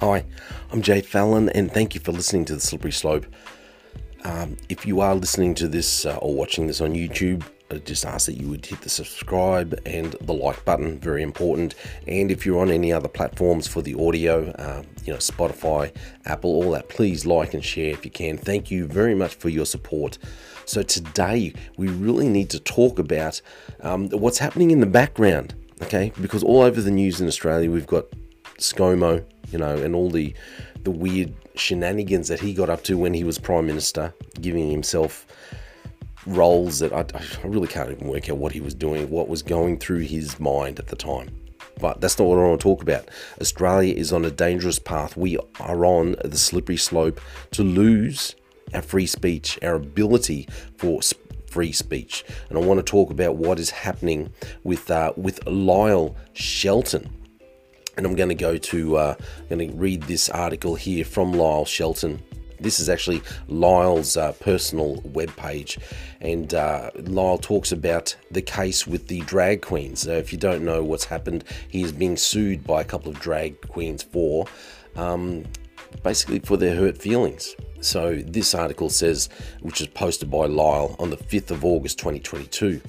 Hi, I'm Jay Fallon, and thank you for listening to The Slippery Slope. Um, if you are listening to this uh, or watching this on YouTube, I just ask that you would hit the subscribe and the like button, very important. And if you're on any other platforms for the audio, uh, you know, Spotify, Apple, all that, please like and share if you can. Thank you very much for your support. So, today we really need to talk about um, what's happening in the background, okay? Because all over the news in Australia, we've got ScoMo, you know, and all the the weird shenanigans that he got up to when he was prime minister, giving himself roles that I, I really can't even work out what he was doing, what was going through his mind at the time. But that's not what I want to talk about. Australia is on a dangerous path. We are on the slippery slope to lose our free speech, our ability for free speech. And I want to talk about what is happening with uh, with Lyle Shelton and I'm going to go to, uh, I'm going to read this article here from Lyle Shelton. This is actually Lyle's uh, personal webpage, and uh, Lyle talks about the case with the drag queens. So if you don't know what's happened, he is being sued by a couple of drag queens for um, basically for their hurt feelings. So this article says, which is posted by Lyle on the 5th of August 2022.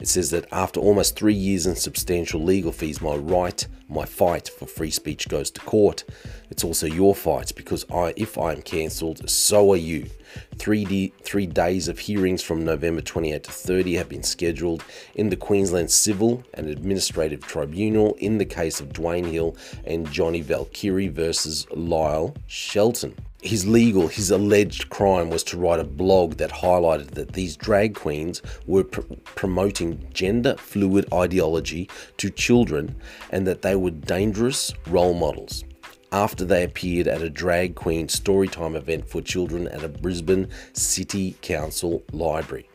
It says that after almost three years and substantial legal fees, my right, my fight for free speech goes to court. It's also your fight because I, if I am cancelled, so are you. Three, three days of hearings from November 28 to 30 have been scheduled in the Queensland Civil and Administrative Tribunal in the case of Dwayne Hill and Johnny Valkyrie versus Lyle Shelton his legal, his alleged crime was to write a blog that highlighted that these drag queens were pr- promoting gender fluid ideology to children and that they were dangerous role models. After they appeared at a drag queen storytime event for children at a Brisbane City Council library.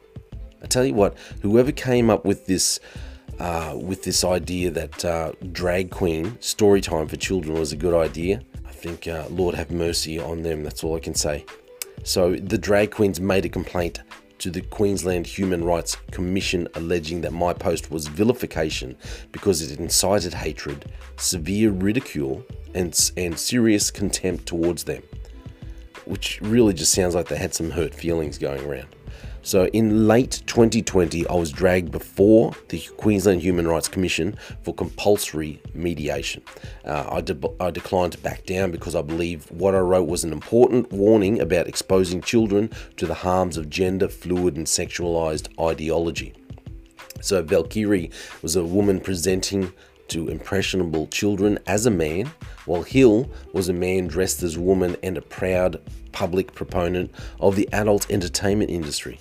I tell you what, whoever came up with this uh, with this idea that uh, drag queen story time for children was a good idea. I think uh, Lord have mercy on them. That's all I can say. So the drag queens made a complaint to the Queensland Human Rights Commission alleging that my post was vilification because it incited hatred, severe ridicule, and, and serious contempt towards them. Which really just sounds like they had some hurt feelings going around. So in late 2020, I was dragged before the Queensland Human Rights Commission for compulsory mediation. Uh, I, de- I declined to back down because I believe what I wrote was an important warning about exposing children to the harms of gender fluid and sexualized ideology. So Valkyrie was a woman presenting to impressionable children as a man, while Hill was a man dressed as a woman and a proud public proponent of the adult entertainment industry.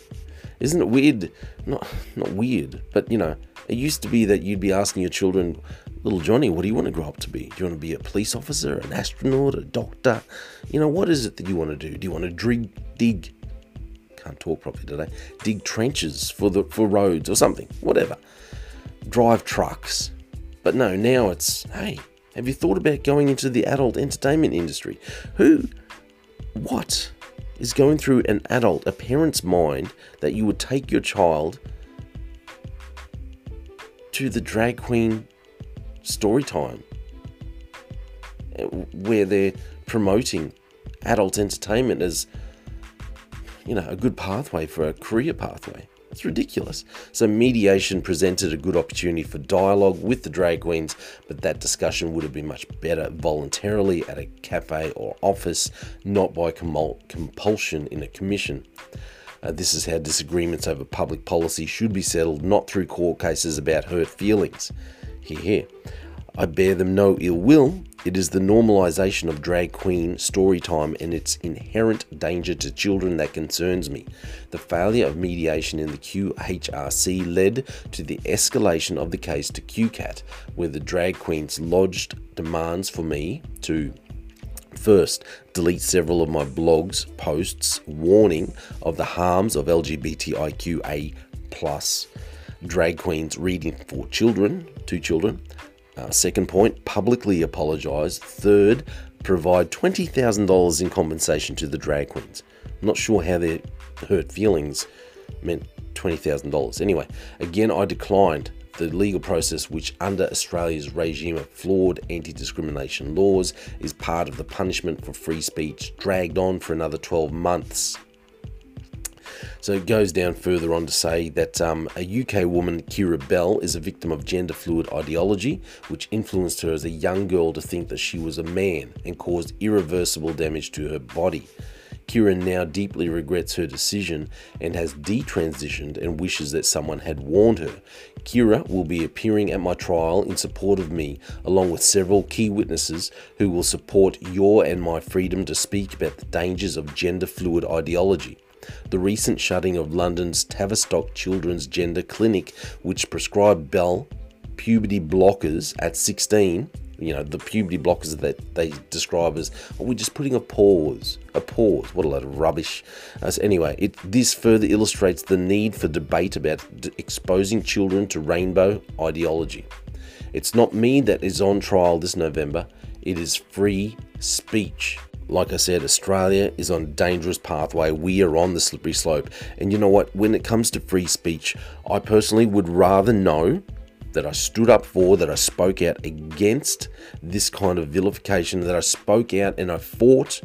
Isn't it weird? Not not weird, but you know, it used to be that you'd be asking your children, little Johnny, what do you want to grow up to be? Do you want to be a police officer, an astronaut, a doctor? You know, what is it that you want to do? Do you want to dig dig can't talk properly today. Dig trenches for the for roads or something, whatever. Drive trucks. But no, now it's hey, have you thought about going into the adult entertainment industry? Who what is going through an adult, a parent's mind, that you would take your child to the drag queen story time eh, where they're promoting adult entertainment as you know a good pathway for a career pathway it's ridiculous. So, mediation presented a good opportunity for dialogue with the drag queens, but that discussion would have been much better voluntarily at a cafe or office, not by compulsion in a commission. Uh, this is how disagreements over public policy should be settled, not through court cases about hurt feelings. Here, here. I bear them no ill will. It is the normalization of drag queen story time and its inherent danger to children that concerns me. The failure of mediation in the QHRC led to the escalation of the case to QCAT, where the drag queens lodged demands for me to First, delete several of my blogs posts warning of the harms of LGBTIQA plus drag queens reading for children, to children, uh, second point, publicly apologise. Third, provide $20,000 in compensation to the drag queens. I'm not sure how their hurt feelings meant $20,000. Anyway, again, I declined. the legal process, which under Australia's regime of flawed anti discrimination laws is part of the punishment for free speech, dragged on for another 12 months. So it goes down further on to say that um, a UK woman, Keira Bell, is a victim of gender fluid ideology, which influenced her as a young girl to think that she was a man and caused irreversible damage to her body. Keira now deeply regrets her decision and has detransitioned and wishes that someone had warned her. Keira will be appearing at my trial in support of me, along with several key witnesses who will support your and my freedom to speak about the dangers of gender fluid ideology. The recent shutting of London's Tavistock Children's Gender Clinic, which prescribed Bell puberty blockers at 16, you know, the puberty blockers that they describe as, oh, we're just putting a pause, a pause. What a load of rubbish. Uh, so anyway, it, this further illustrates the need for debate about d- exposing children to rainbow ideology. It's not me that is on trial this November, it is free speech. Like I said, Australia is on a dangerous pathway. We are on the slippery slope. And you know what? When it comes to free speech, I personally would rather know that I stood up for, that I spoke out against this kind of vilification, that I spoke out and I fought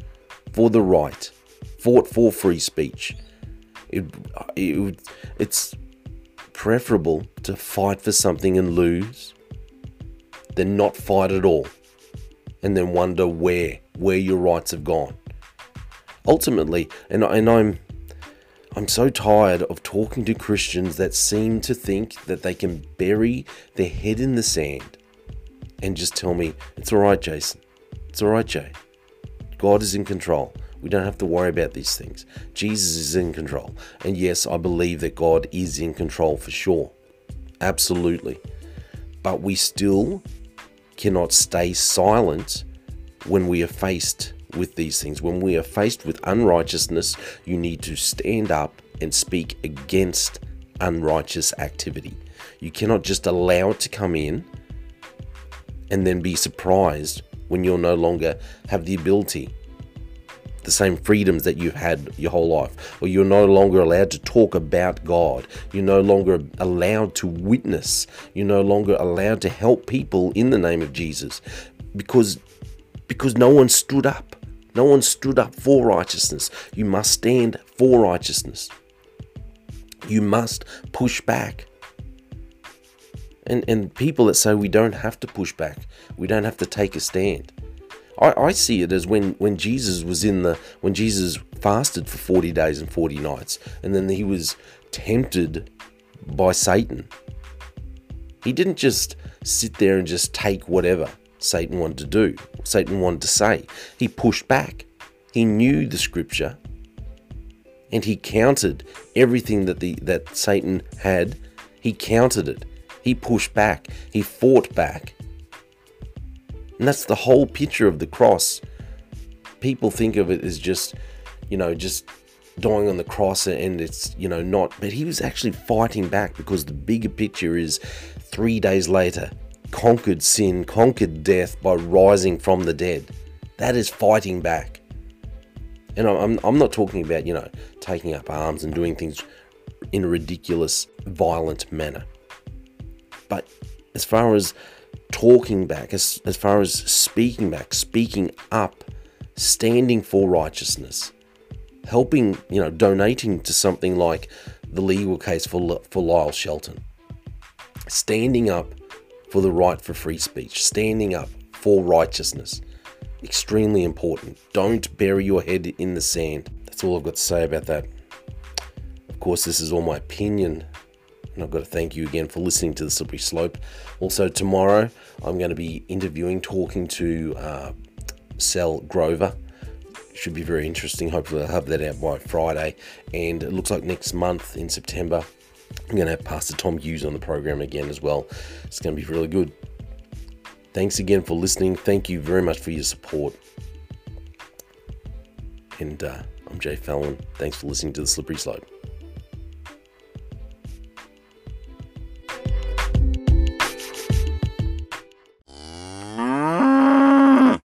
for the right, fought for free speech. It, it, it's preferable to fight for something and lose than not fight at all and then wonder where where your rights have gone. Ultimately, and, and I'm I'm so tired of talking to Christians that seem to think that they can bury their head in the sand and just tell me, it's all right, Jason. It's all right, Jay. God is in control. We don't have to worry about these things. Jesus is in control. And yes, I believe that God is in control for sure. Absolutely. But we still cannot stay silent when we are faced with these things. When we are faced with unrighteousness, you need to stand up and speak against unrighteous activity. You cannot just allow it to come in and then be surprised when you'll no longer have the ability, the same freedoms that you've had your whole life, or you're no longer allowed to talk about God. You're no longer allowed to witness. You're no longer allowed to help people in the name of Jesus because because no one stood up. No one stood up for righteousness. You must stand for righteousness. You must push back. And, and people that say we don't have to push back, we don't have to take a stand. I, I see it as when, when Jesus was in the, when Jesus fasted for 40 days and 40 nights, and then he was tempted by Satan. He didn't just sit there and just take whatever. Satan wanted to do, Satan wanted to say. He pushed back. He knew the scripture and he countered everything that the that Satan had. He countered it. He pushed back. He fought back. And that's the whole picture of the cross. People think of it as just, you know, just dying on the cross and it's, you know, not. But he was actually fighting back because the bigger picture is three days later, conquered sin, conquered death by rising from the dead. That is fighting back. And I'm, I'm not talking about, you know, taking up arms and doing things in a ridiculous, violent manner. But as far as talking back, as, as far as speaking back, speaking up, standing for righteousness, helping, you know, donating to something like the legal case for, for Lyle Shelton, standing up for the right for free speech, standing up for righteousness. Extremely important. Don't bury your head in the sand. That's all I've got to say about that. Of course, this is all my opinion. And I've got to thank you again for listening to The Slippery Slope. Also, tomorrow I'm going to be interviewing, talking to uh, Sel Grover. Should be very interesting. Hopefully, I'll have that out by Friday. And it looks like next month in September, I'm going to have Pastor Tom Hughes on the program again as well. It's going to be really good. Thanks again for listening. Thank you very much for your support. And uh, I'm Jay Fallon. Thanks for listening to The Slippery Slope.